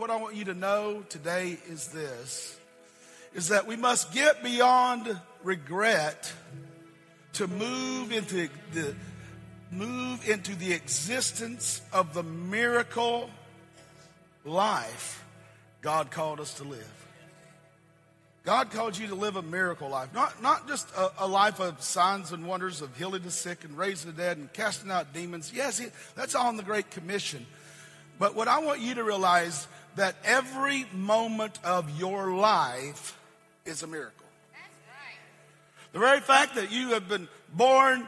what I want you to know today is this is that we must get beyond regret to move into the move into the existence of the miracle life God called us to live. God called you to live a miracle life, not, not just a, a, life of signs and wonders of healing the sick and raising the dead and casting out demons. Yes, that's all in the Great Commission. But what I want you to realize that every moment of your life is a miracle. The very fact that you have been born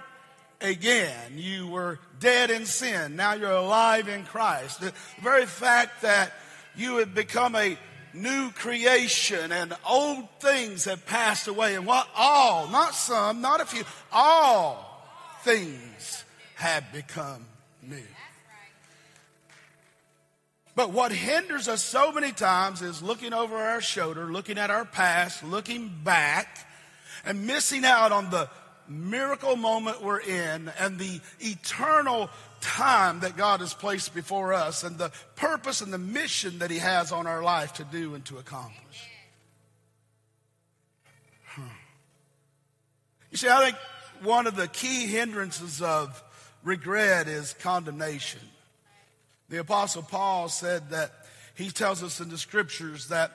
again, you were dead in sin, now you're alive in Christ. The very fact that you have become a new creation and old things have passed away and what all, not some, not a few, all things have become new. But what hinders us so many times is looking over our shoulder, looking at our past, looking back, and missing out on the miracle moment we're in and the eternal time that God has placed before us and the purpose and the mission that He has on our life to do and to accomplish. Hmm. You see, I think one of the key hindrances of regret is condemnation. The Apostle Paul said that he tells us in the scriptures that,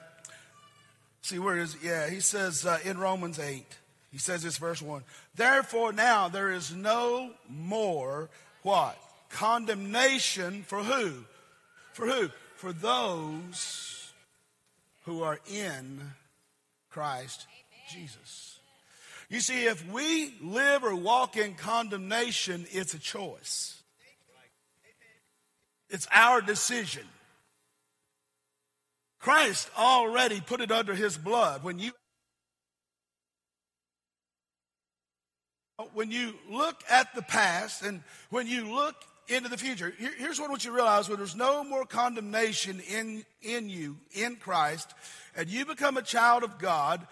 see, where is? Yeah, he says uh, in Romans 8, he says this, verse 1 Therefore, now there is no more what? Condemnation for who? For who? For those who are in Christ Jesus. You see, if we live or walk in condemnation, it's a choice. It's our decision. Christ already put it under his blood. When you when you look at the past and when you look into the future, here, here's what I want you to realize when there's no more condemnation in, in you, in Christ, and you become a child of God,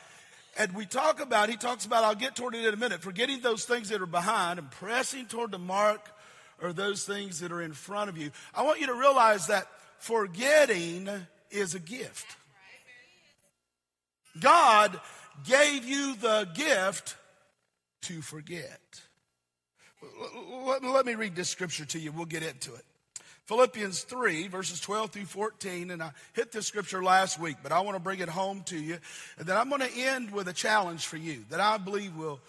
and we talk about, he talks about, I'll get toward it in a minute, forgetting those things that are behind and pressing toward the mark or those things that are in front of you. I want you to realize that forgetting is a gift. God gave you the gift to forget. Let me read this scripture to you. We'll get into it. Philippians 3, verses 12 through 14. And I hit this scripture last week, but I want to bring it home to you. And then I'm going to end with a challenge for you that I believe will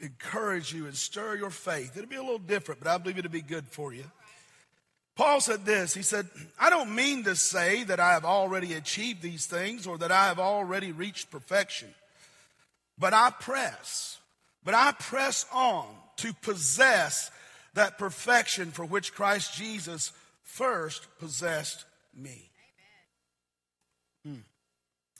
encourage you and stir your faith. It'll be a little different, but I believe it'll be good for you. Paul said this He said, I don't mean to say that I have already achieved these things or that I have already reached perfection, but I press, but I press on to possess that perfection for which Christ Jesus first possessed me.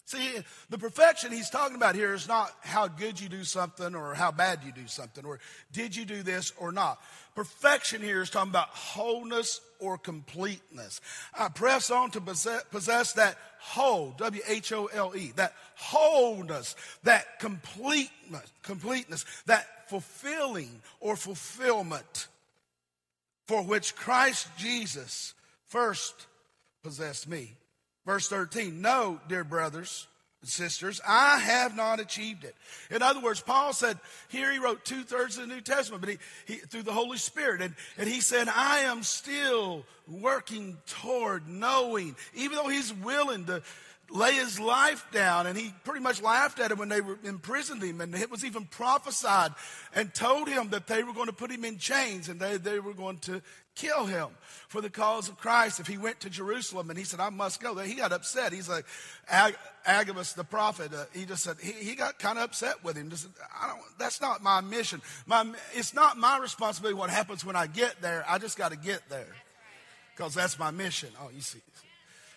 See, the perfection he's talking about here is not how good you do something or how bad you do something or did you do this or not. Perfection here is talking about wholeness or completeness. I press on to possess, possess that whole, W H O L E, that wholeness, that completeness, completeness, that fulfilling or fulfillment for which Christ Jesus first possessed me. Verse 13, no, dear brothers and sisters, I have not achieved it. In other words, Paul said, here he wrote two thirds of the New Testament, but he, he, through the Holy Spirit, and, and he said, I am still working toward knowing, even though he's willing to, lay his life down. And he pretty much laughed at him when they were imprisoned him. And it was even prophesied and told him that they were going to put him in chains and they, they were going to kill him for the cause of Christ if he went to Jerusalem. And he said, I must go. He got upset. He's like, Ag- Agabus the prophet, uh, he just said, he, he got kind of upset with him. Just, I don't, that's not my mission. My, it's not my responsibility what happens when I get there. I just got to get there because that's my mission. Oh, you see.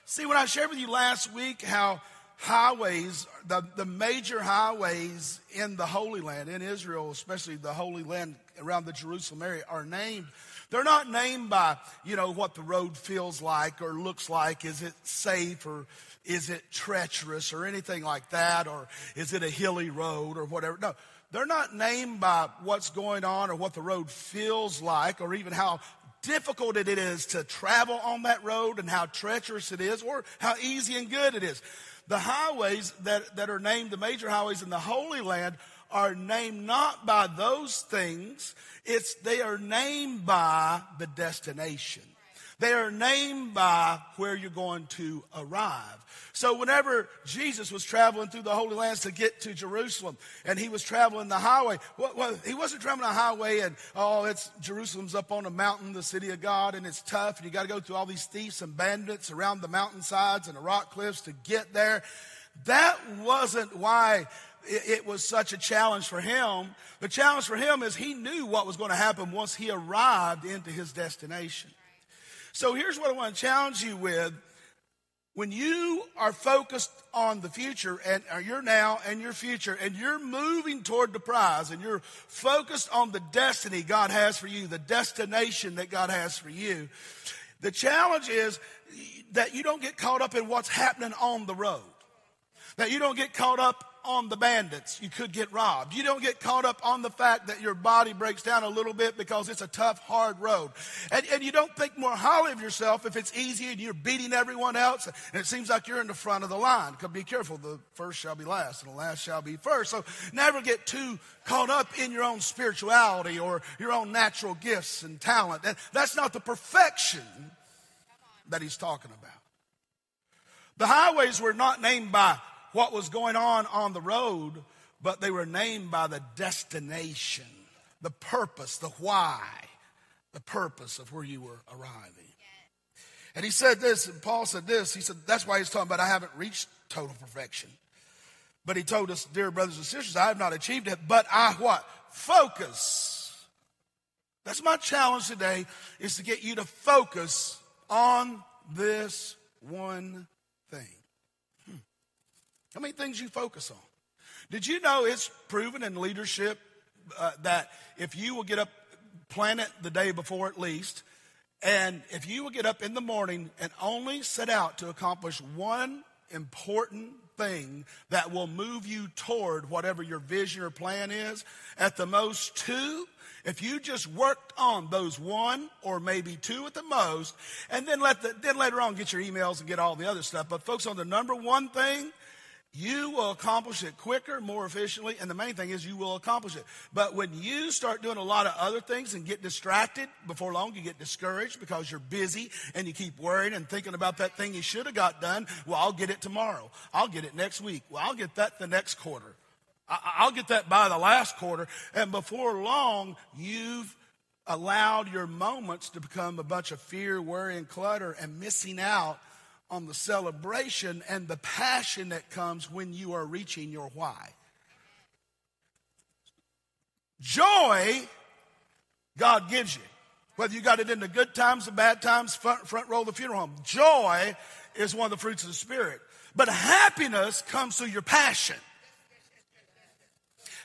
See, when I shared with you last week how highways, the, the major highways in the Holy Land, in Israel, especially the Holy Land around the Jerusalem area, are named. They're not named by, you know, what the road feels like or looks like. Is it safe or is it treacherous or anything like that? Or is it a hilly road or whatever? No, they're not named by what's going on or what the road feels like or even how difficult it is to travel on that road and how treacherous it is or how easy and good it is. The highways that, that are named the major highways in the Holy Land are named not by those things, it's they are named by the destination. They are named by where you're going to arrive. So whenever Jesus was traveling through the Holy Lands to get to Jerusalem and he was traveling the highway, well, well he wasn't traveling a highway and, oh, it's Jerusalem's up on a mountain, the city of God, and it's tough and you got to go through all these thieves and bandits around the mountainsides and the rock cliffs to get there. That wasn't why it, was such a challenge for him. The challenge for him is he knew what was going to happen once he arrived into his destination. So here's what I want to challenge you with. When you are focused on the future and uh, your now and your future and you're moving toward the prize and you're focused on the destiny God has for you, the destination that God has for you, the challenge is that you don't get caught up in what's happening on the road. That you don't get caught up on the bandits. You could get robbed. You don't get caught up on the fact that your body breaks down a little bit because it's a tough, hard road. And, and you don't think more highly of yourself if it's easy and you're beating everyone else and it seems like you're in the front of the line. Because be careful, the first shall be last and the last shall be first. So never get too caught up in your own spirituality or your own natural gifts and talent. And that's not the perfection that he's talking about. The highways were not named by what was going on on the road, but they were named by the destination, the purpose, the why, the purpose of where you were arriving. And he said this, and Paul said this, he said, that's why he's talking about I haven't reached total perfection. But he told us, dear brothers and sisters, I have not achieved it, but I what? Focus. That's my challenge today, is to get you to focus on this one. How many things you focus on? Did you know it's proven in leadership uh, that if you will get up, plan it the day before at least, and if you will get up in the morning and only set out to accomplish one important thing that will move you toward whatever your vision or plan is, at the most two, if you just worked on those one or maybe two at the most, and then let the, then later on get your emails and get all the other stuff, but focus on the number one thing you will accomplish it quicker, more efficiently, and the main thing is you will accomplish it. But when you start doing a lot of other things and get distracted, before long you get discouraged because you're busy and you keep worrying and thinking about that thing you should have got done. Well, I'll get it tomorrow. I'll get it next week. Well, I'll get that the next quarter. I'll get that by the last quarter. And before long, you've allowed your moments to become a bunch of fear, worry, and clutter and missing out on the celebration and the passion that comes when you are reaching your why. Joy, God gives you. Whether you got it in the good times, the bad times, front, front row of the funeral home. Joy is one of the fruits of the Spirit. But happiness comes through your passion.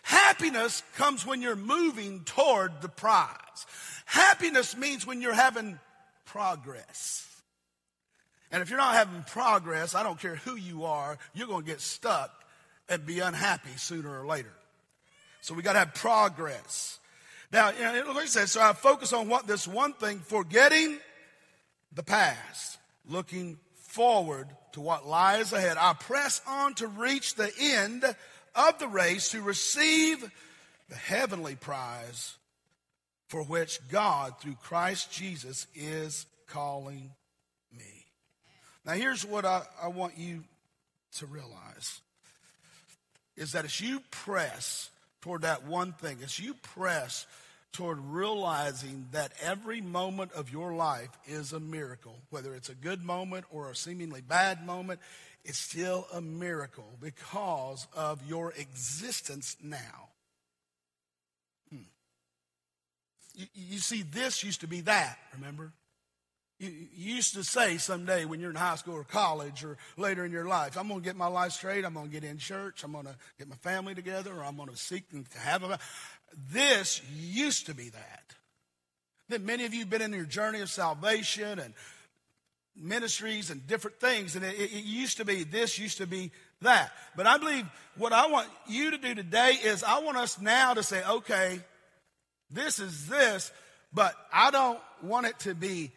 Happiness comes when you're moving toward the prize. Happiness means when you're having progress. And if you're not having progress, I don't care who you are, you're going to get stuck and be unhappy sooner or later. So we got to have progress. Now, you know, like I said, so I focus on what this one thing, forgetting the past, looking forward to what lies ahead. I press on to reach the end of the race to receive the heavenly prize for which God, through Christ Jesus, is calling now, here's what I, I want you to realize is that as you press toward that one thing, as you press toward realizing that every moment of your life is a miracle, whether it's a good moment or a seemingly bad moment, it's still a miracle because of your existence now. Hmm. You, you see, this used to be that, remember? You, used to say someday when you're in high school or college or later in your life, I'm going to get my life straight. I'm going to get in church. I'm going to get my family together or I'm going to seek to have a. This used to be that. That many of you have been in your journey of salvation and ministries and different things. And it, it used to be this, used to be that. But I believe what I want you to do today is I want us now to say, okay, this is this, But I don't want it to be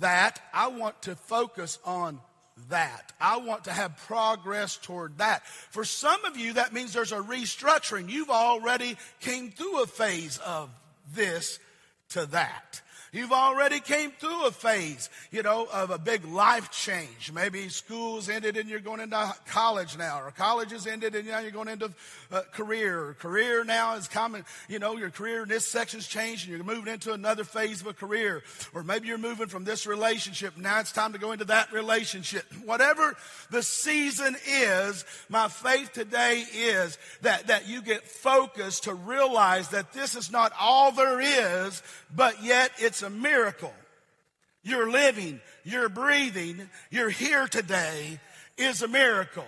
that. I want to focus on that. I want to have progress toward that. For some of you, that means there's a restructuring. You've already came through a phase of this to that. You've already came through a phase, you know, of a big life change. Maybe school's ended and you're going into college now, or college has ended and now you're going into uh, career. Career now is coming, you know, your career in this section's changed and you're moving into another phase of a career. Or maybe you're moving from this relationship. Now it's time to go into that relationship. Whatever the season is, my faith today is that, that you get focused to realize that this is not all there is, but yet it's a miracle. You're living, you're breathing, you're here today is a miracle.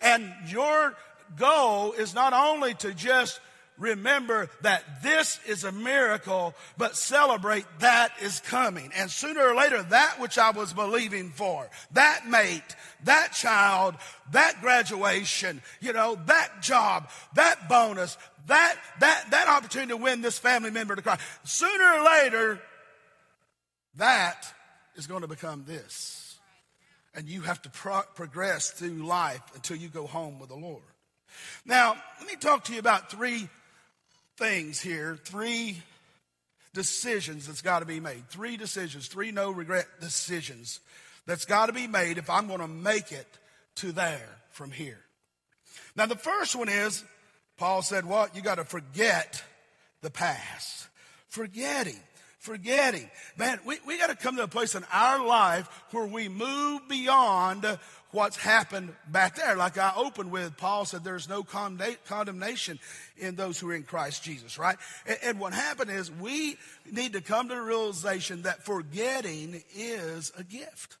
And your goal is not only to just remember that this is a miracle, but celebrate that is coming. And sooner or later, that which I was believing for, that mate, that child, that graduation, you know, that job, that bonus, that, that, that opportunity to win this family member to Christ. Sooner or later, that is going to become this. And you have to pro- progress through life until you go home with the Lord. Now, let me talk to you about three things here, three decisions that's got to be made. Three decisions, three no regret decisions that's got to be made if I'm going to make it to there from here. Now, the first one is Paul said, What? You got to forget the past. Forgetting. Forgetting. Man, we, we got to come to a place in our life where we move beyond what's happened back there. Like I opened with, Paul said there's no condemnation in those who are in Christ Jesus, right? And, and what happened is we need to come to the realization that forgetting is a gift.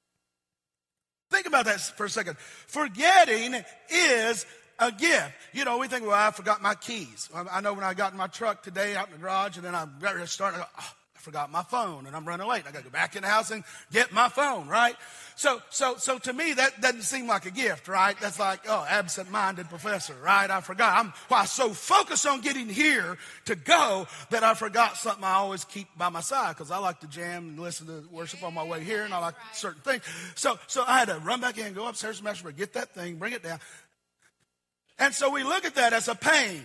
Think about that for a second. Forgetting is a gift. You know, we think, well, I forgot my keys. I know when I got in my truck today out in the garage and then I'm ready to start, go, oh, I forgot my phone and I'm running late. I got to go back in the house and get my phone, right? So, so, so to me, that doesn't seem like a gift, right? That's like, oh, absent-minded professor, right? I forgot. I'm well, I so focused on getting here to go that I forgot something I always keep by my side because I like to jam and listen to worship on my way here and I like certain things. So, so I had to run back in, go upstairs to Master, get that thing, bring it down. And so we look at that as a pain.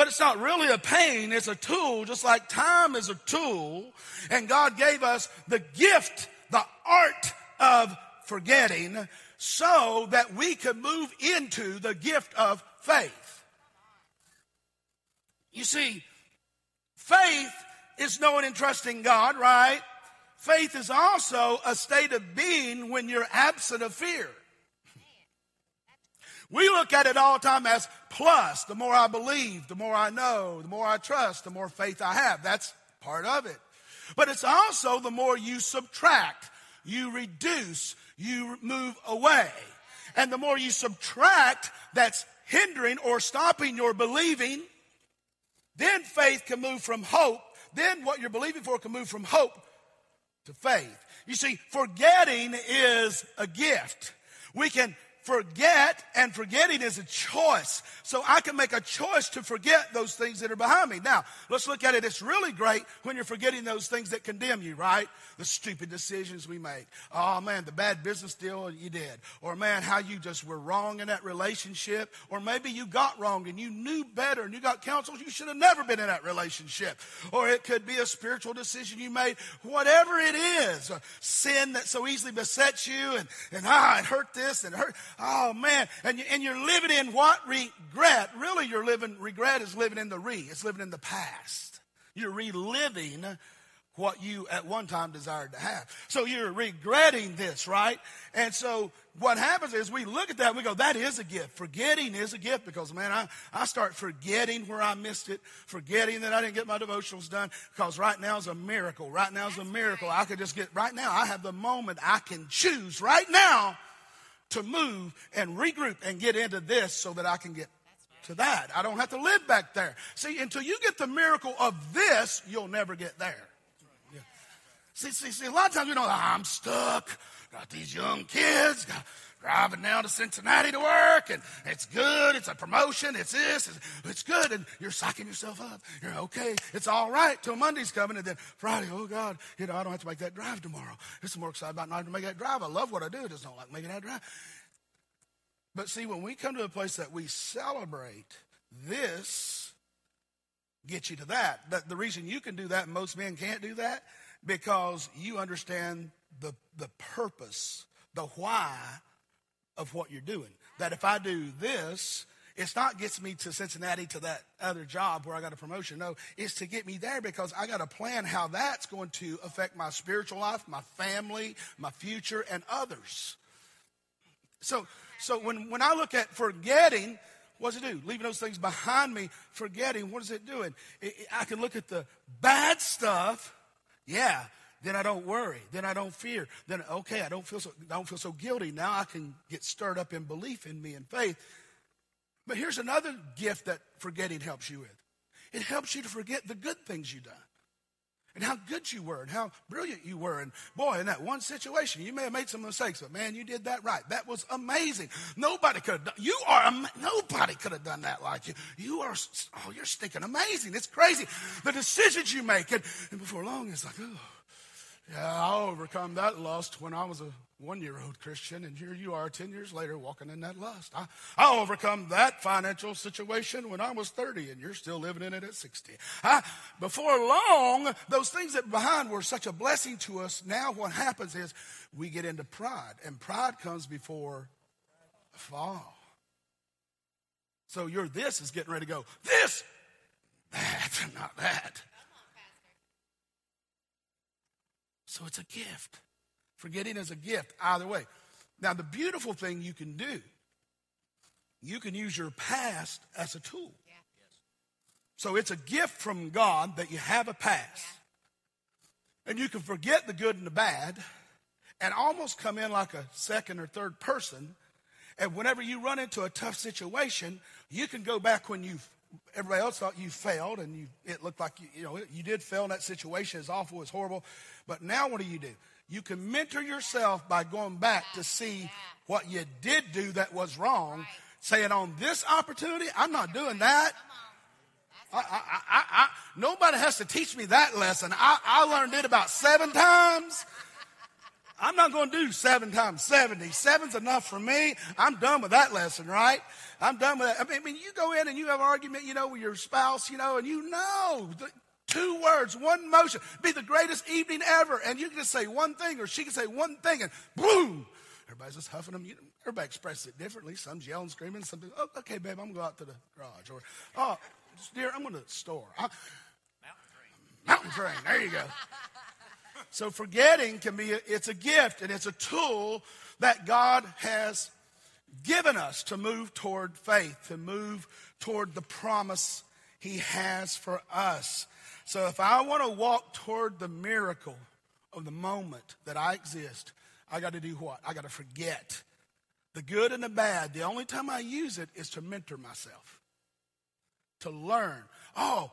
But it's not really a pain, it's a tool, just like time is a tool. And God gave us the gift, the art of forgetting, so that we could move into the gift of faith. You see, faith is knowing and trusting God, right? Faith is also a state of being when you're absent of fear. We look at it all the time as plus. The more I believe, the more I know, the more I trust, the more faith I have. That's part of it. But it's also the more you subtract, you reduce, you move away. And the more you subtract that's hindering or stopping your believing, then faith can move from hope. Then what you're believing for can move from hope to faith. You see, forgetting is a gift. We can forget, and forgetting is a choice. So I can make a choice to forget those things that are behind me. Now, let's look at it. It's really great when you're forgetting those things that condemn you, right? The stupid decisions we make. Oh man, the bad business deal you did. Or man, how you just were wrong in that relationship. Or maybe you got wrong and you knew better and you got counsel. You should have never been in that relationship. Or it could be a spiritual decision you made. Whatever it is, sin that so easily besets you and, and ah, it hurt this and hurt. Oh man, and, you, and you're living in what? Regret. Really, you're living, regret is living in the re, it's living in the past. You're reliving what you at one time desired to have. So you're regretting this, right? And so what happens is we look at that and we go, that is a gift. Forgetting is a gift because, man, I, I start forgetting where I missed it, forgetting that I didn't get my devotionals done because right now is a miracle. Right now is a miracle. I could just get, right now, I have the moment I can choose right now to move and regroup and get into this so that I can get to that. I don't have to live back there. See, until you get the miracle of this, you'll never get there. See, see, see, a lot of times we know, I'm stuck, got these young kids, got driving down to Cincinnati to work, and it's good. It's a promotion. It's this. It's, it's good, and you're psyching yourself up. You're okay. It's all right till Monday's coming, and then Friday. Oh God, you know I don't have to make that drive tomorrow. Is more excited about not having to make that drive. I love what I do. Just don't like making that drive. But see, when we come to a place that we celebrate this, get you to that. that the reason you can do that, and most men can't do that, because you understand the the purpose, the why of what you're doing. That if I do this, it's not gets me to Cincinnati to that other job where I got a promotion. No, it's to get me there because I got to plan how that's going to affect my spiritual life, my family, my future, and others. So, so when, when I look at forgetting, what does it do? Leaving those things behind me, forgetting, what is it doing? It, it, I can look at the bad stuff. Yeah, then I don't worry. Then I don't fear. Then okay, I don't feel so I don't feel so guilty. Now I can get stirred up in belief in me and faith. But here's another gift that forgetting helps you with. It helps you to forget the good things you've done. And how good you were and how brilliant you were. And boy, in that one situation, you may have made some mistakes, but man, you did that right. That was amazing. Nobody could have done, you are, nobody could have done that like you. You are, oh, you're stinking amazing. It's crazy. The decisions you make. And, and before long, it's like, oh, yeah, I overcome that lust when I was a one year old Christian, and here you are 10 years later walking in that lust. I, I overcome that financial situation when I was 30, and you're still living in it at 60. I, before long, those things that behind were such a blessing to us, now what happens is we get into pride, and pride comes before fall. So your this is getting ready to go, this, that, not that. So it's a gift. Forgetting is a gift, either way. Now, the beautiful thing you can do, you can use your past as a tool. Yeah. So it's a gift from God that you have a past. Yeah. And you can forget the good and the bad and almost come in like a second or third person. And whenever you run into a tough situation, you can go back when you everybody else thought you failed and you, it looked like you, you know you did fail in that situation. It's awful, it's horrible. But now what do you do? You can mentor yourself by going back to see what you did do that was wrong, saying, on this opportunity, I'm not doing that. I, I, I, nobody has to teach me that lesson. I, learned it about seven times. I'm not going to do seven times 70. Seven's enough for me. I'm done with that lesson, right? I'm done with that. I mean, you go in and you have an argument, you know, with your spouse, you know, and you know Two words, one motion, be the greatest evening ever. And you can just say one thing, or she can say one thing, and boom, everybody's just huffing them. Everybody expresses it differently. Some's yelling, screaming. Some, oh, okay, babe, I'm going to go out to the garage. Or, oh, dear, I'm going to the store. I, mountain train. There you go. So forgetting can be, a, it's a gift and it's a tool that God has given us to move toward faith, to move toward the promise he has for us. So if I want to walk toward the miracle of the moment that I exist, I got to do what? I got to forget the good and the bad. The only time I use it is to mentor myself, to learn. Oh,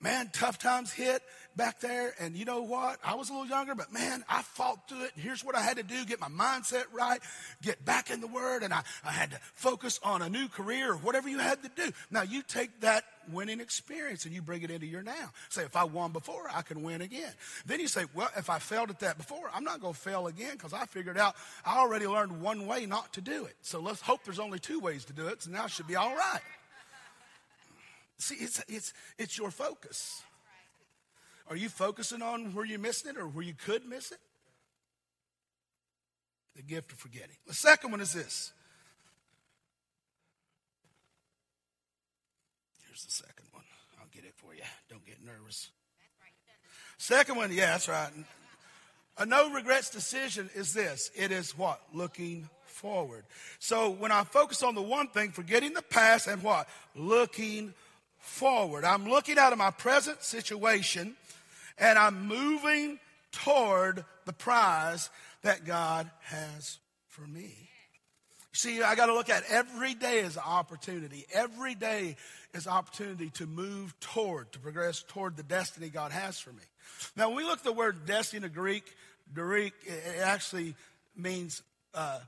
man, tough times hit back there. And you know what? I was a little younger, but man, I fought through it. Here's what I had to do get my mindset right, get back in the Word, and I, I had to focus on a new career or whatever you had to do. Now, you take that winning experience and you bring it into your now. Say, if I won before, I can win again. Then you say, well, if I failed at that before, I'm not going to fail again because I figured out I already learned one way not to do it. So let's hope there's only two ways to do it. So now it should be all right. See, it's, it's, it's your focus. Are you focusing on where you're missing it or where you could miss it? The gift of forgetting. The second one is this. Here's the second one. I'll get it for you. Don't get nervous. Second one, yeah, that's right. A no regrets decision is this it is what? Looking forward. So when I focus on the one thing, forgetting the past and what? Looking forward. I'm looking out of my present situation and I'm moving toward the prize that God has for me. See, I got to look at every day as an opportunity. Every day is opportunity to move toward, to progress toward the destiny God has for me. Now, when we look at the word destiny in the Greek, Greek, it actually means uh,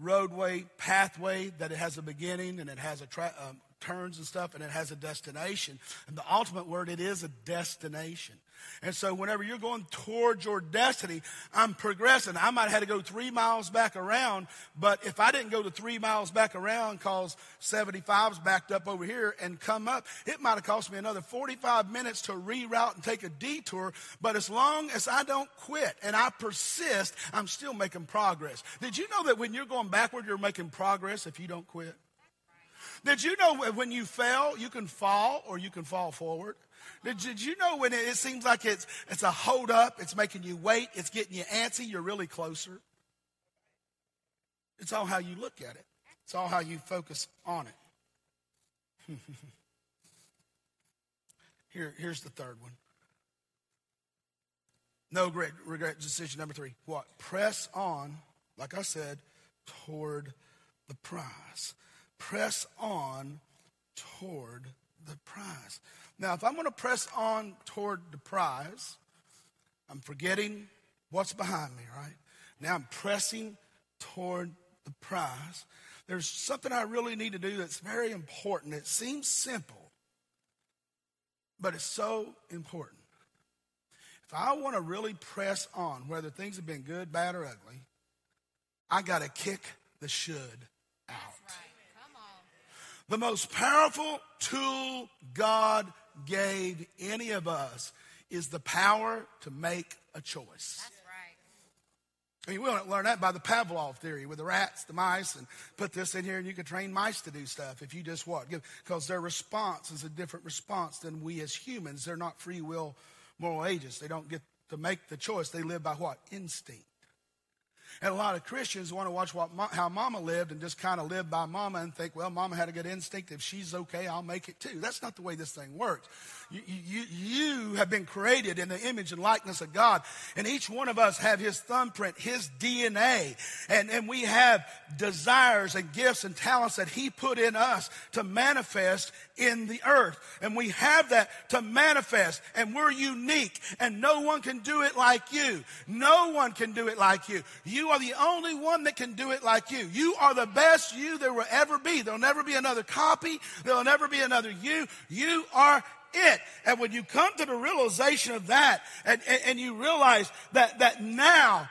roadway, pathway that it has a beginning and it has a tra- um, turns and stuff and it has a destination. And the ultimate word, it is a destination. And so whenever you're going towards your destiny, I'm progressing. I might have had to go three miles back around, but if I didn't go to three miles back around cause 75's backed up over here and come up, it might have cost me another 45 minutes to reroute and take a detour. But as long as I don't quit and I persist, I'm still making progress. Did you know that when you're going backward, you're making progress if you don't quit? Did you know when you fail, you can fall or you can fall forward? Did, did you know when it, it seems like it's, it's a hold up, it's making you wait, it's getting you antsy, you're really closer? It's all how you look at it, it's all how you focus on it. Here, here's the third one. No great regret decision number three. What? Press on, like I said, toward the prize. Press on toward the prize. Now, if I'm going to press on toward the prize, I'm forgetting what's behind me, right? Now I'm pressing toward the prize. There's something I really need to do that's very important. It seems simple, but it's so important. If I want to really press on, whether things have been good, bad, or ugly, I got to kick the should out. The most powerful tool God gave any of us is the power to make a choice. That's right. I mean, we don't learn that by the Pavlov theory with the rats, the mice, and put this in here and you can train mice to do stuff if you just what? Because their response is a different response than we as humans. They're not free will moral agents. They don't get to make the choice. They live by what? Instinct. And a lot of Christians want to watch what, how mama lived and just kind of live by mama and think, well, mama had a good instinct. If she's okay, I'll make it too. That's not the way this thing works. You, you, you have been created in the image and likeness of God. And each one of us have his thumbprint, his DNA. And, and we have desires and gifts and talents that he put in us to manifest in the earth. And we have that to manifest. And we're unique. And no one can do it like you. No one can do it like you. You are the only one that can do it like you. You are the best you there will ever be. There'll never be another copy. There'll never be another you. You are it. And when you come to the realization of that and, and, and you realize that, that now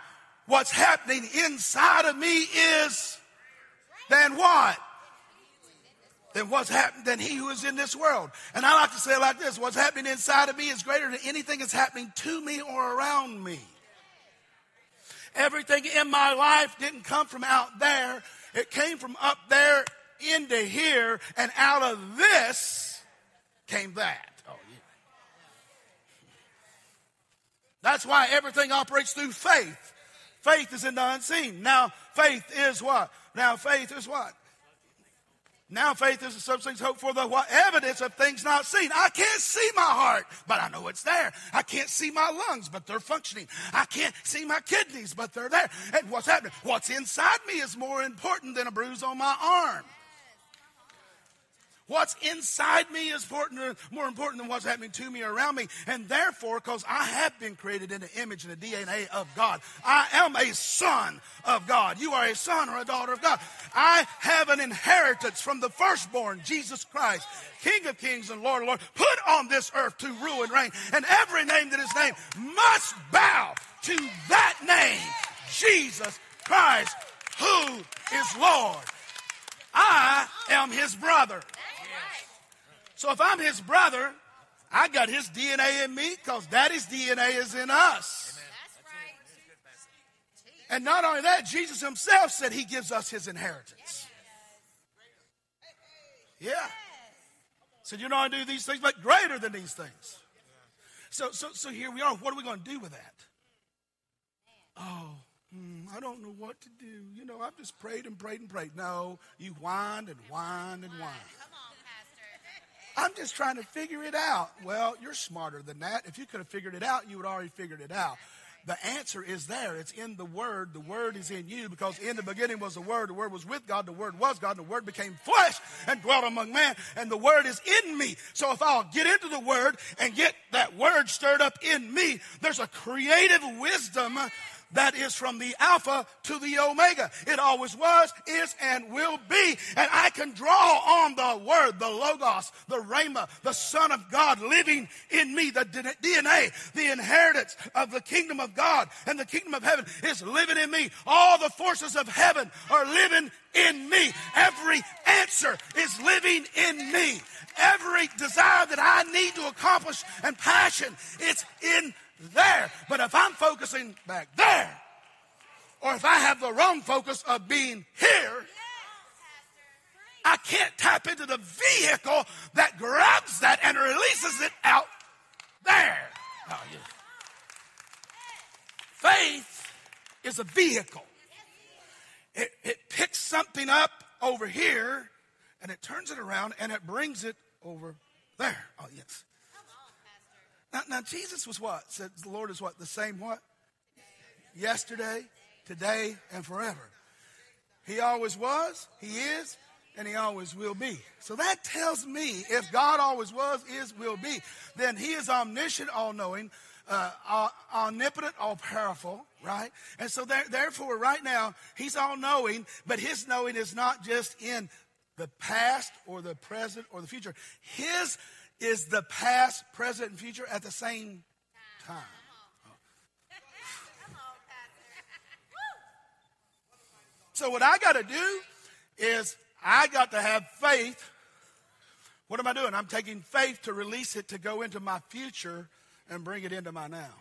what's happening inside of me is than what? Than what's happening than he who is in this world. And I like to say it like this what's happening inside of me is greater than anything that's happening to me or around me. Everything in my life didn't come from out there. It came from up there into here, and out of this came that. Oh, yeah. That's why everything operates through faith. Faith is in the unseen. Now, faith is what? Now, faith is what? Now faith is the substance hope for the what? Evidence of things not seen. I can't see my heart, but I know it's there. I can't see my lungs, but they're functioning. I can't see my kidneys, but they're there. And what's happening? What's inside me is more important than a bruise on my arm. What's inside me is more important than what's happening to me or around me. And therefore, because I have been created in the image and the DNA of God, I am a son of God. You are a son or a daughter of God. I have an inheritance from the firstborn, Jesus Christ, King of kings and Lord of lords, put on this earth to rule and reign. And every name that is named must bow to that name, Jesus Christ, who is Lord. I am his brother. So if I'm his brother, I got his DNA in me because daddy's DNA is in us. And not only that, Jesus himself said he gives us his inheritance. Yeah. Said, you know, I do these things, but greater than these things. So, so, so here we are. What are we going to do with that? Oh, hmm, I don't know what to do. You know, I've just prayed and prayed and prayed. No, you whined and whined and whined. I'm just trying to figure it out. Well, you're smarter than that. If you could have figured it out, you would already figured it out. The answer is there. It's in the Word. The Word is in you because in the beginning was the Word. The Word was with God. The Word was God. The Word became flesh and dwelt among man. And the Word is in me. So if I'll get into the Word and get that Word stirred up in me, there's a creative wisdom that is from the Alpha to the Omega. It always was, is, and will be. And I can draw on the Word, the Logos, the Rhema, the Son of God living in me, the DNA, the inheritance of the kingdom of God and the kingdom of heaven is living in me. All the forces of heaven are living in me. Every answer is living in me. Every desire that I need to accomplish and passion, it's in there. But if I'm focusing back there, or if I have the wrong focus of being here, I can't tap into the vehicle that grabs that and releases it out there. Oh. Faith is a vehicle. It, it picks something up over here and it turns it around and it brings it over there. Oh, yes. Now, now Jesus was what? Said the Lord is what? The same what? Yesterday, today, and forever. He always was, He is, and He always will be. So that tells me if God always was, is, will be, then He is omniscient, all knowing, uh, omnipotent, all powerful, right? And so there, therefore, right now, He's all knowing, but His knowing is not just in the past or the present or the future. His is the past, present, and future at the same time. So, what I got to do is I got to have faith. What am I doing? I'm taking faith to release it to go into my future and bring it into my now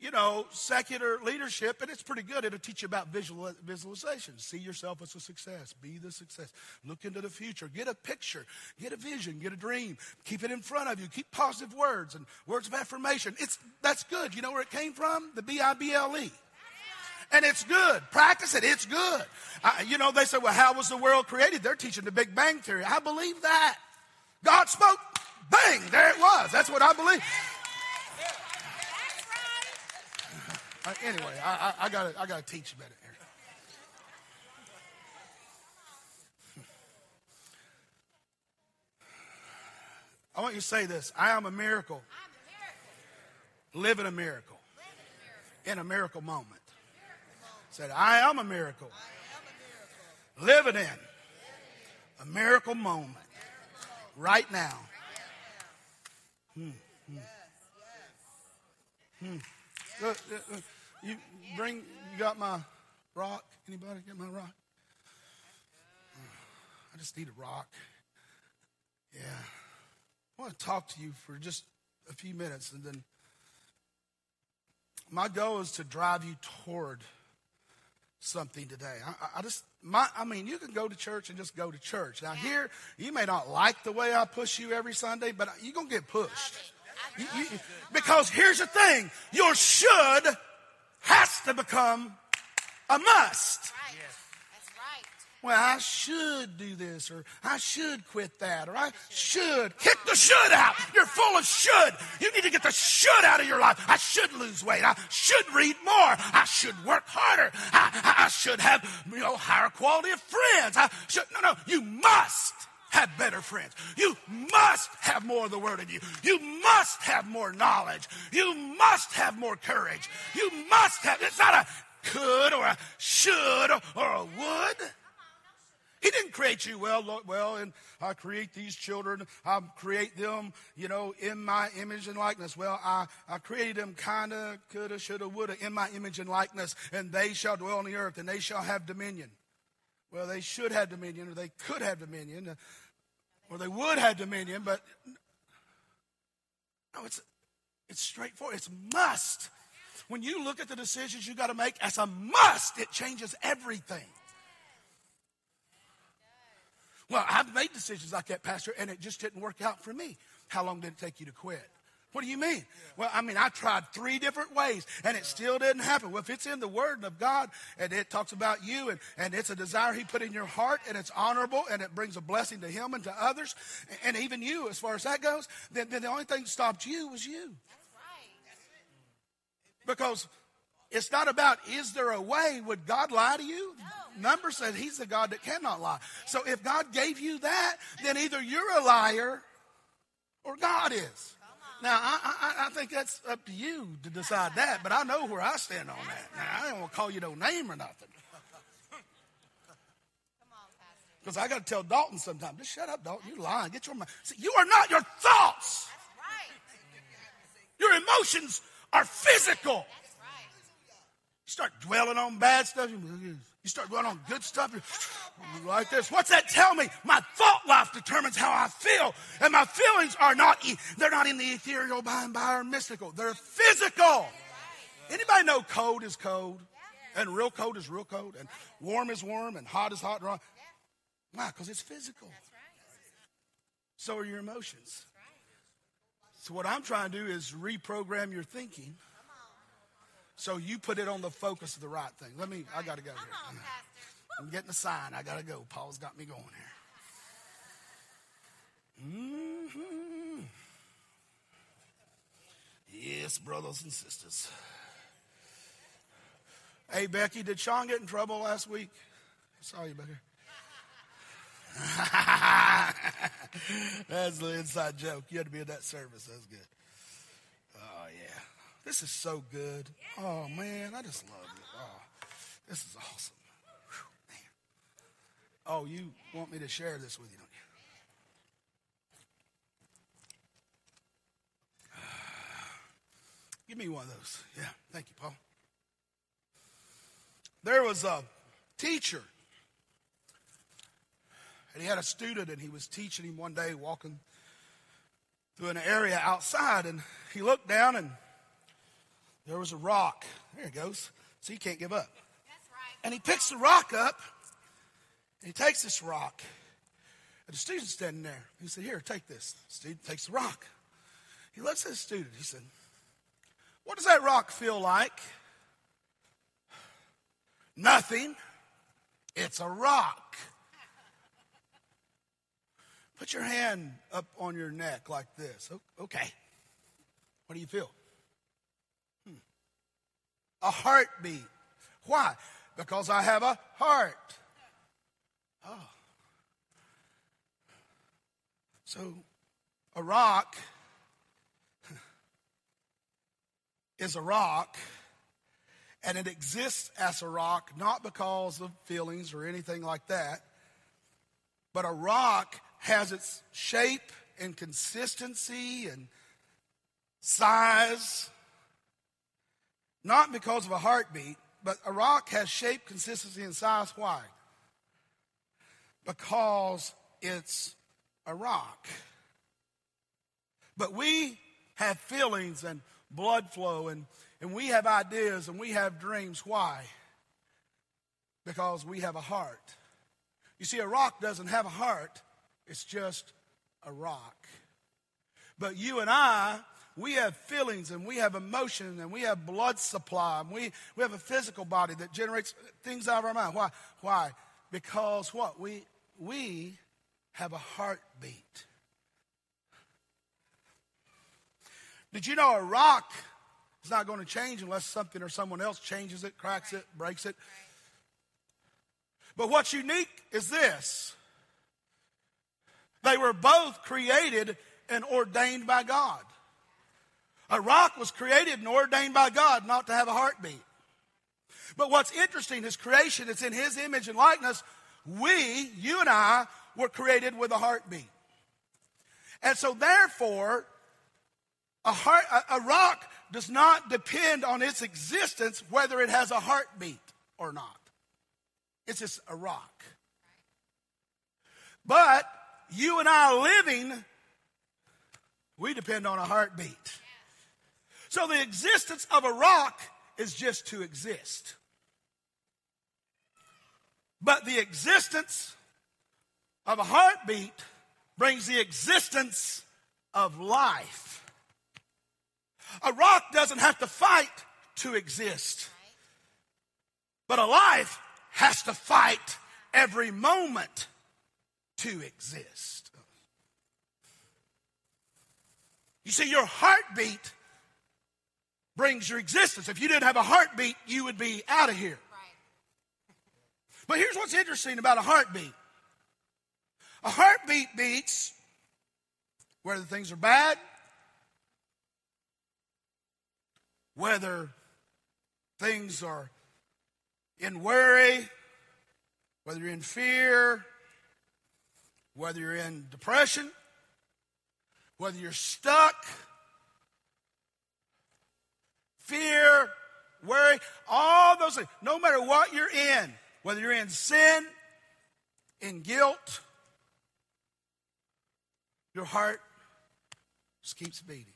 you know, secular leadership, and it's pretty good. It'll teach you about visual, visualization. See yourself as a success. Be the success. Look into the future. Get a picture. Get a vision. Get a dream. Keep it in front of you. Keep positive words and words of affirmation. It's, that's good. You know where it came from? The B-I-B-L-E. And it's good. Practice it. It's good. Uh, you know, they say, well, how was the world created? They're teaching the Big Bang Theory. I believe that. God spoke. Bang. There it was. That's what I believe. Uh, anyway, I, I, I gotta I gotta teach you better. I want you to say this. I am a miracle. Living a miracle. In a miracle moment. Said, I am a miracle. Living in a miracle moment. Right now. Hmm. Hmm. Hmm. You bring, you got my rock? Anybody get my rock? I just need a rock. Yeah. I want to talk to you for just a few minutes and then my goal is to drive you toward something today. I, I, just, my, I mean, you can go to church and just go to church. Now, here, you may not like the way I push you every Sunday, but you're going to get pushed. You, you, because here's the thing your should has to become a must. Well, I should do this, or I should quit that, or I should kick the should out. You're full of should. You need to get the should out of your life. I should lose weight. I should read more. I should work harder. I, I should have, you know, higher quality of friends. I should, no, no, you must have better friends. You must have more of the word in you. You must have more knowledge. You must have more courage. You must have, it's not a could or a should or a would. He didn't create you well, Lord, well, and I create these children. I create them, you know, in my image and likeness. Well, I, I created them kinda, coulda, shoulda, woulda, in my image and likeness, and they shall dwell on the earth, and they shall have dominion. Well, they should have dominion, or they could have dominion, or they would have dominion, but no, it's, it's straightforward. It's must. When you look at the decisions you got to make as a must, it changes everything. Well, I've made decisions like that, Pastor, and it just didn't work out for me. How long did it take you to quit? What do you mean? Well, I mean, I tried three different ways and it still didn't happen. Well, if it's in the Word of God and it talks about you and, and it's a desire He put in your heart and it's honorable and it brings a blessing to Him and to others and even you, as far as that goes, then, then the only thing that stopped you was you. Because it's not about is there a way? Would God lie to you? No. Number says He's the God that cannot lie. So if God gave you that, then either you're a liar or God is. Now, I, I, I think that's up to you to decide that, but I know where I stand on that. Now, I don't want to call you no name or nothing. Because I got to tell Dalton sometimes, just shut up, Dalton. You're lying. Get your mind. See, you are not your thoughts. Your emotions are physical. You start dwelling on bad stuff. You start going on good stuff. Like this. What's that tell me? My thought life determines how I feel. And my feelings are not, they're not in the ethereal, by and by, or mystical. They're physical. Anybody know cold is cold? And real cold is real cold. And warm is warm. And hot is hot. And. Why? Because it's physical. So are your emotions. So what I'm trying to do is reprogram your thinking so you put it on the focus of the right thing. Let me, I got to go here. I'm getting a sign. I got to go. Paul's got me going here. Mm-hmm. Yes, brothers and sisters. Hey, Becky, did Sean get in trouble last week? I saw you, Becky. That's the inside joke. You had to be in that service. That's good. This is so good. Oh, man, I just love it. Oh, this is awesome. Whew, oh, you want me to share this with you, don't you? Give me one of those. Yeah, thank you, Paul. There was a teacher and he had a student, and he was teaching him one day, walking through an area outside, and he looked down, and there was a rock. There it goes. So he can't give up. Right. And he picks the rock up, and he takes this rock. And the student's standing there. He said, Here, take this. The student takes the rock. He looks at the student. He said, What does that rock feel like? Nothing. It's a rock. Put your hand up on your neck like this. Okay. What do you feel? A heartbeat. Why? Because I have a heart. Oh. So, a rock is a rock, and it exists as a rock not because of feelings or anything like that, but a rock has its shape and consistency and size, not because of a heartbeat, but a rock has shape, consistency, and size. Why? Because it's a rock. But we have feelings and blood flow, and, and we have ideas and we have dreams. Why? Because we have a heart. You see, a rock doesn't have a heart, it's just a rock. But you and I, we have feelings and we have emotion and we have blood supply and we, we have a physical body that generates things out of our mind. Why? Why? Because what? We, we have a heartbeat. Did you know a rock is not going to change unless something or someone else changes it, cracks it, breaks it? But what's unique is this they were both created and ordained by God. A rock was created and ordained by God not to have a heartbeat. But what's interesting is creation, it's in His image and likeness. We, you and I, were created with a heartbeat. And so, therefore, a, heart, a, a rock does not depend on its existence whether it has a heartbeat or not. It's just a rock. But you and I living, we depend on a heartbeat. So the existence of a rock is just to exist. But the existence of a heartbeat brings the existence of life. A rock doesn't have to fight to exist, but a life has to fight every moment to exist. You see, your heartbeat brings your existence. If you didn't have a heartbeat, you would be out of here. But here's what's interesting about a heartbeat a heartbeat beats whether things are bad whether things are in worry, whether you're in fear, whether you're in depression, whether you're stuck, fear, worry, all those things, no matter what you're in, whether you're in sin, in guilt, your heart just keeps beating.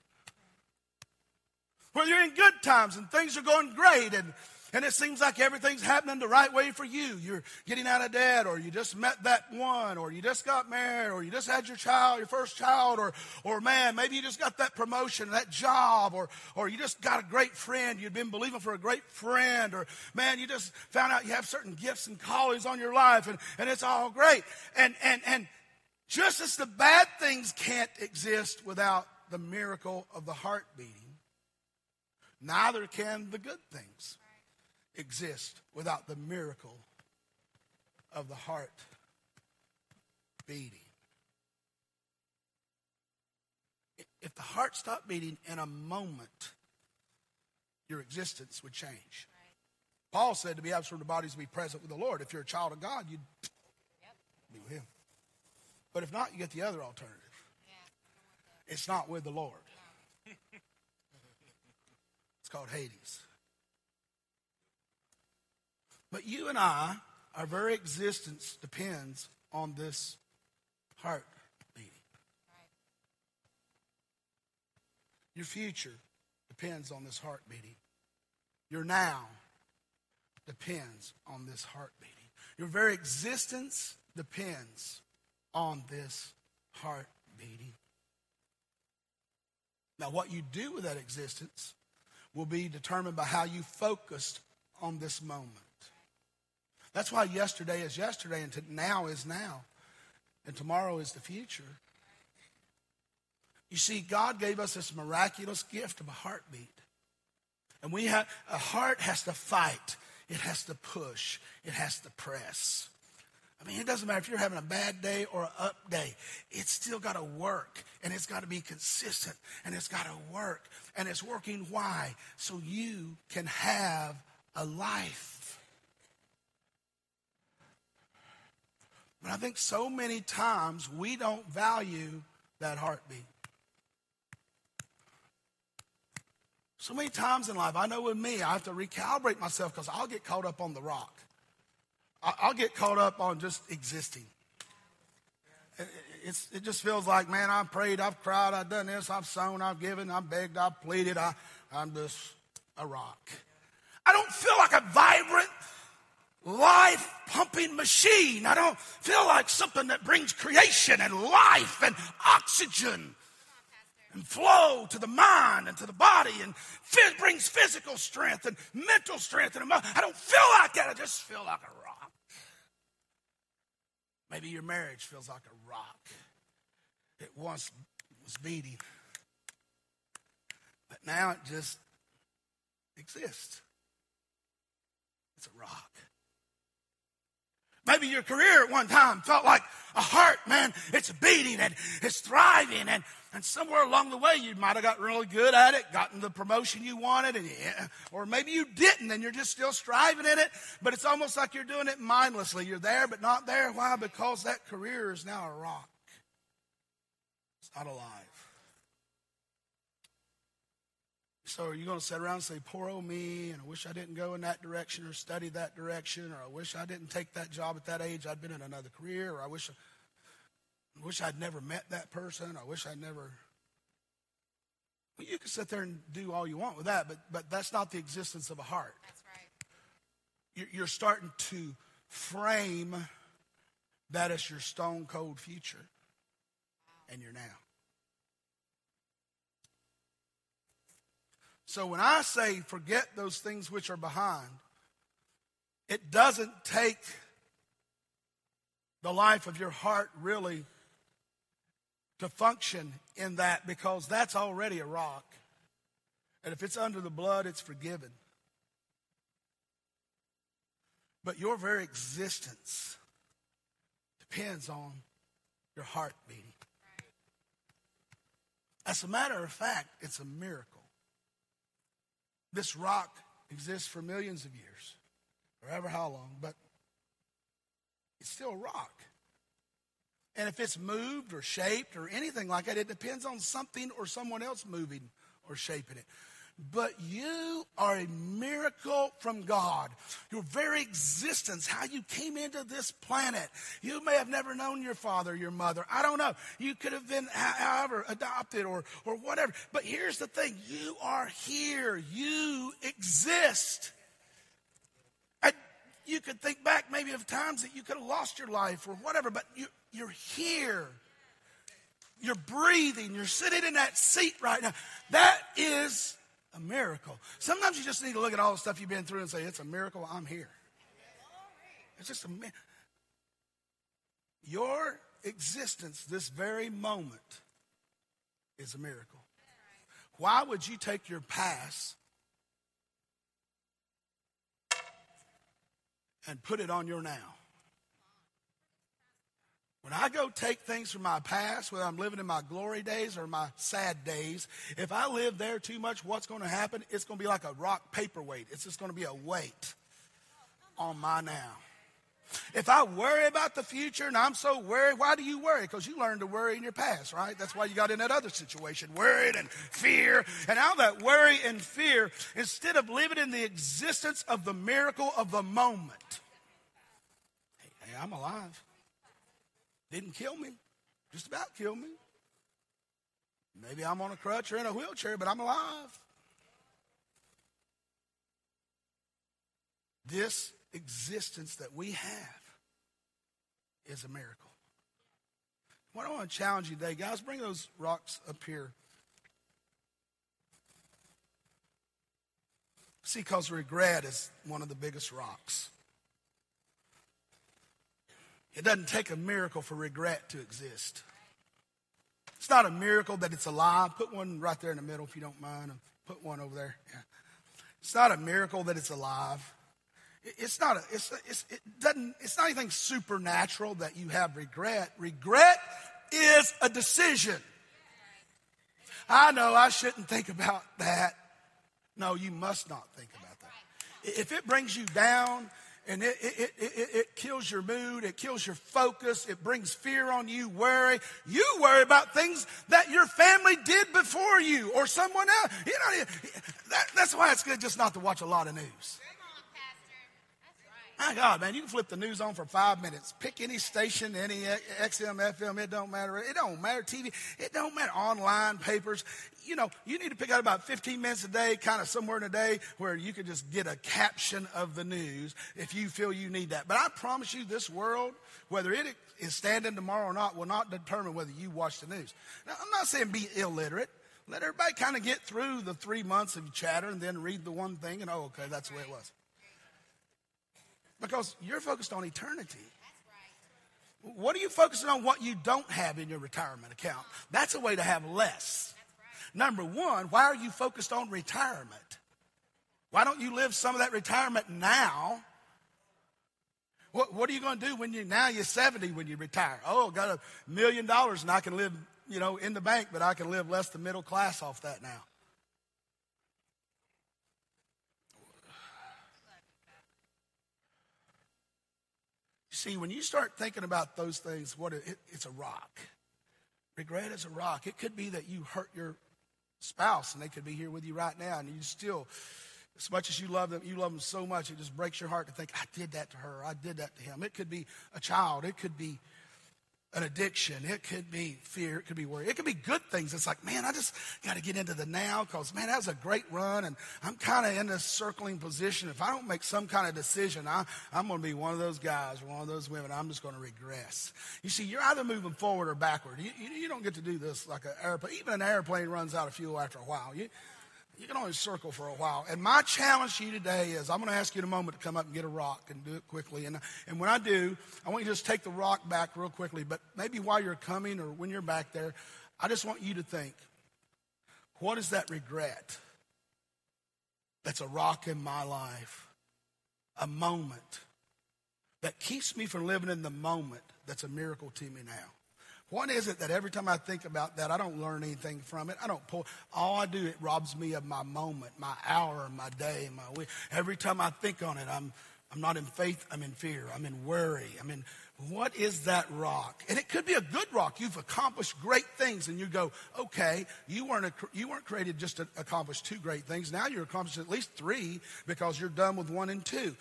Whether you're in good times and things are going great and and it seems like everything's happening the right way for you. You're getting out of debt, or you just met that one, or you just got married, or you just had your child, your first child, or, or man, maybe you just got that promotion, that job, or, or you just got a great friend. You've been believing for a great friend, or man, you just found out you have certain gifts and callings on your life, and, and it's all great. And, and, and just as the bad things can't exist without the miracle of the heart beating, neither can the good things exist without the miracle of the heart beating. If the heart stopped beating in a moment, your existence would change. Paul said to be absent from the body is to be present with the Lord. If you're a child of God, you'd be with Him. But if not, you get the other alternative. It's not with the Lord. It's called Hades. But you and I, our very existence depends on this heart beating. Your future depends on this heart beating. Your now depends on this heart beating. Your very existence depends on this heart beating. Now, what you do with that existence will be determined by how you focused on this moment. That's why yesterday is yesterday and now is now. And tomorrow is the future. You see, God gave us this miraculous gift of a heartbeat. And we have, a heart has to fight. It has to push. It has to press. I mean, it doesn't matter if you're having a bad day or an up day. It's still got to work and it's got to be consistent and it's got to work. And it's working why? So you can have a life. But I think so many times we don't value that heartbeat. So many times in life, I know with me, I have to recalibrate myself because I'll get caught up on the rock. I'll get caught up on just existing. It's, it just feels like, man, I've prayed, I've cried, I've done this, I've sown, I've given, I've begged, I've pleaded, I, I'm just a rock. I don't feel like a vibrant, life pumping machine. I don't feel like something that brings creation and life and oxygen and flow to the mind and to the body and brings physical strength and mental strength. And I don't feel like that. I just feel like a rock. Maybe your marriage feels like a rock. It once was beating, but now it just exists. It's a rock. Maybe your career at one time felt like a heart, man. It's beating and it's thriving. And, and somewhere along the way, you might have got really good at it, gotten the promotion you wanted, and eh, or maybe you didn't and you're just still striving in it, but it's almost like you're doing it mindlessly. You're there, but not there. Why? Because that career is now a rock. It's not alive. So are you going to sit around and say, poor old me, and I wish I didn't go in that direction or study that direction, or I wish I didn't take that job at that age, I'd been in another career, or I wish, I wish I'd never met that person, I wish I'd never. Well, you can sit there and do all you want with that, but, but that's not the existence of a heart. That's right. You're, you're starting to frame that as your stone cold future, wow. and you're now. So when I say forget those things which are behind, it doesn't take the life of your heart really to function in that because that's already a rock. And if it's under the blood, it's forgiven. But your very existence depends on your heart beating. As a matter of fact, it's a miracle This rock exists for millions of years, forever how long, but it's still a rock. And if it's moved or shaped or anything like that, it depends on something or someone else moving or shaping it. But you are a miracle from God. Your very existence, how you came into this planet. You may have never known your father, your mother. I don't know. You could have been, however, adopted or, or whatever. But here's the thing you are here. You exist. And you could think back maybe of times that you could have lost your life or whatever, but you, you're here. You're breathing. You're sitting in that seat right now. That is a miracle. Sometimes you just need to look at all the stuff you've been through and say, It's a miracle, I'm here. It's just a Your existence, this very moment, is a miracle. Why would you take your past and put it on your now? When I go take things from my past, whether I'm living in my glory days or my sad days, if I live there too much, what's going to happen? It's going to be like a rock paperweight. It's just going to be a weight on my now. If I worry about the future and I'm so worried, why do you worry? Because you learned to worry in your past, right? That's why you got in that other situation, worried and fear. And all that worry and fear, instead of living in the existence of the miracle of the moment. Hey, hey I'm alive. Didn't kill me, just about killed me. Maybe I'm on a crutch or in a wheelchair, but I'm alive. This existence that we have is a miracle. What I want to challenge you today, guys, bring those rocks up here. See, because regret is one of the biggest rocks. It doesn't take a miracle for regret to exist. It's not a miracle that it's alive. Put one right there in the middle if you don't mind. Put one over there. Yeah. It's not a miracle that it's alive. It's not a, it's, it's, it doesn't, it's not anything supernatural that you have regret. Regret is a decision. I know I shouldn't think about that. No, you must not think about that. If it brings you down, and it, it, it, it, kills your mood, it kills your focus, it brings fear on you, worry. You worry about things that your family did before you or someone else. You know, that, that's why it's good just not to watch a lot of news. My God, man, you can flip the news on for five minutes. Pick any station, any XM, FM, it don't matter. It don't matter. TV, it don't matter. Online papers. You know, you need to pick out about 15 minutes a day, kind of somewhere in a day, where you can just get a caption of the news if you feel you need that. But I promise you, this world, whether it is standing tomorrow or not, will not determine whether you watch the news. Now, I'm not saying be illiterate. Let everybody kind of get through the three months of chatter and then read the one thing and, oh, okay, that's the way it was. Because you're focused on eternity. What are you focusing on what you don't have in your retirement account? That's a way to have less. Number one, why are you focused on retirement? Why don't you live some of that retirement now? What, what are you going to do when you now you're 70 when you retire? Oh, got a million dollars and I can live, you know, in the bank, but I can live less than middle class off that now. See, when you start thinking about those things, what it, it's a rock. Regret is a rock. It could be that you hurt your spouse and they could be here with you right now and you still as much as you love them, you love them so much, it just breaks your heart to think, I did that to her, I did that to him. It could be a child, it could be an addiction. It could be fear. It could be worry. It could be good things. It's like, man, I just got to get into the now because, man, that was a great run. And I'm kind of in this circling position. If I don't make some kind of decision, I, I'm going to be one of those guys or one of those women. I'm just going to regress. You see, you're either moving forward or backward. You, you, you don't get to do this like an airplane. Even an airplane runs out of fuel after a while. You, you can only circle for a while. And my challenge to you today is I'm going to ask you in a moment to come up and get a rock and do it quickly. And, and when I do, I want you to just take the rock back real quickly. But maybe while you're coming or when you're back there, I just want you to think what is that regret that's a rock in my life? A moment that keeps me from living in the moment that's a miracle to me now. What is it that every time I think about that, I don't learn anything from it? I don't pull. All I do, it robs me of my moment, my hour, my day, my week. Every time I think on it, I'm, I'm not in faith, I'm in fear, I'm in worry, I'm in. What is that rock? And it could be a good rock. You've accomplished great things, and you go, okay, you weren't, a, you weren't created just to accomplish two great things. Now you're accomplishing at least three because you're done with one and two.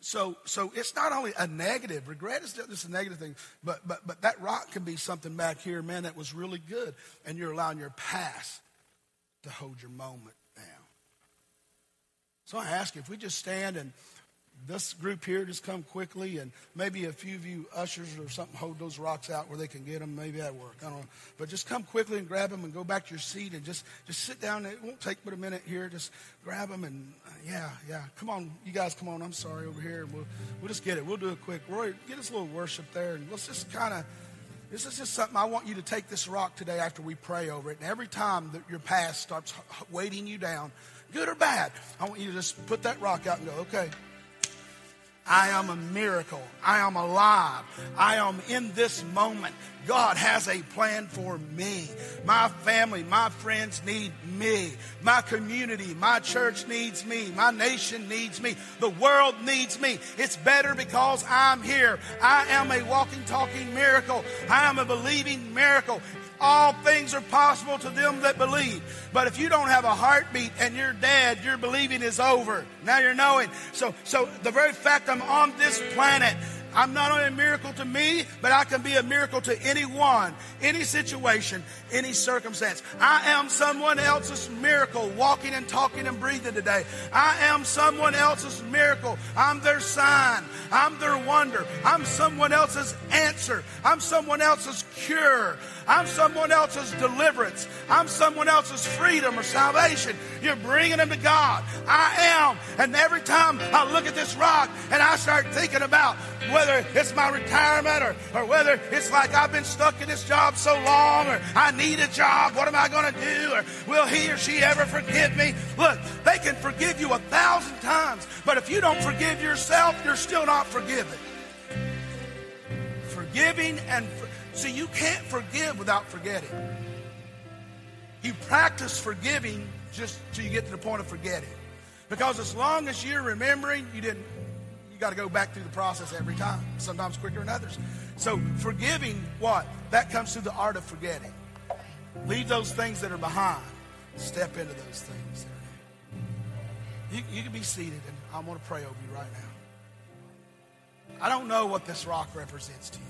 So, so it's not only a negative. Regret is just a negative thing, but, but, but that rock can be something back here, man, that was really good, and you're allowing your past to hold your moment now. So I ask you, if we just stand and this group here just come quickly, and maybe a few of you ushers or something hold those rocks out where they can get them. Maybe that work. I don't know. But just come quickly and grab them and go back to your seat and just just sit down. It won't take but a minute here. Just grab them and uh, yeah, yeah. Come on, you guys, come on. I'm sorry over here. We'll we'll just get it. We'll do it quick. Roy, get us a little worship there, and let's just kind of. This is just something I want you to take this rock today after we pray over it. And every time that your past starts weighting you down, good or bad, I want you to just put that rock out and go, okay, I am a miracle. I am alive. I am in this moment. God has a plan for me. My family, my friends need me. My community, my church needs me. My nation needs me. The world needs me. It's better because I'm here. I am a walking, talking miracle. I am a believing miracle. All things are possible to them that believe. But if you don't have a heartbeat and you're dead, your believing is over. Now you're knowing. So, so the very fact I'm on this planet, I'm not only a miracle to me, but I can be a miracle to anyone, any situation, any circumstance. I am someone else's miracle, walking and talking and breathing today. I am someone else's miracle. I'm their sign. I'm their wonder. I'm someone else's answer. I'm someone else's cure. I'm someone else's deliverance. I'm someone else's freedom or salvation. You're bringing them to God. I am. And every time I look at this rock and I start thinking about whether it's my retirement or, or whether it's like I've been stuck in this job so long or I need a job, what am I going to do? Or will he or she ever forgive me? Look, they can forgive you a thousand times, but if you don't forgive yourself, you're still not forgiven. Forgiving and for- see, you can't forgive without forgetting. You practice forgiving just till you get to the point of forgetting. Because as long as you're remembering, you didn't got to go back through the process every time, sometimes quicker than others. So forgiving what? That comes through the art of forgetting. Leave those things that are behind. Step into those things. You, you can be seated, and I want to pray over you right now. I don't know what this rock represents to you.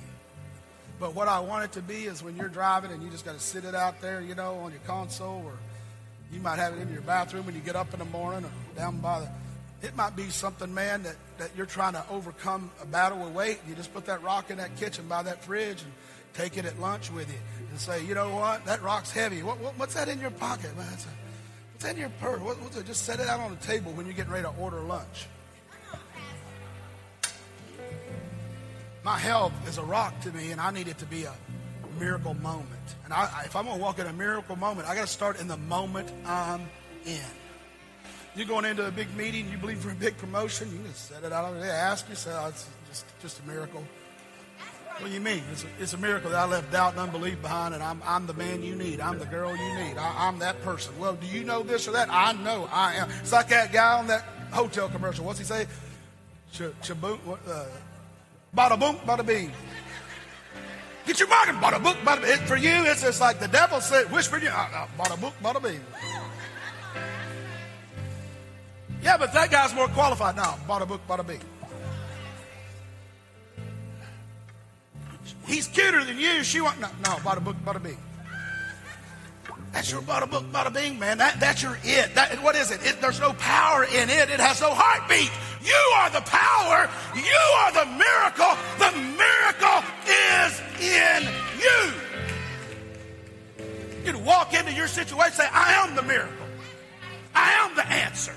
But what I want it to be is when you're driving and you just got to sit it out there, you know, on your console, or you might have it in your bathroom when you get up in the morning, or down by the. It might be something, man, that, that you're trying to overcome a battle with weight. You just put that rock in that kitchen by that fridge and take it at lunch with you and say, you know what, that rock's heavy. What, what, what's that in your pocket? Man, a, what's that in your purse? What, what's it? Just set it out on the table when you're getting ready to order lunch. My health is a rock to me, and I need it to be a miracle moment. And I, if I'm going to walk in a miracle moment, I got to start in the moment I'm in. You're going into a big meeting, you believe for a big promotion, you can set it out. there. ask you, say, oh, it's just, just a miracle. What do you mean? It's a, it's a, miracle that I left doubt and unbelief behind, and I'm, I'm the man you need. I'm the girl you need. I, am that person. Well, do you know this or that? I know I am. It's like that guy on that hotel commercial. What's he say? Ch- chaboom, uh, bada boom, bada bing. Get your bargain, bada book, bada bing. For you, it's just like the devil said, whispered you, uh, uh, bada book, bada bing. Yeah, but that guy's more qualified now. Bada book, bada bing. He's cuter than you. She want no, no. Bada book, bada bing. That's your bada book, bada bing, man. That, that's your it. That, what is it? it? There's no power in it. It has no heartbeat. You are the power. You are the miracle. The miracle is in you. You can walk into your situation and say, I am the miracle. I am the answer.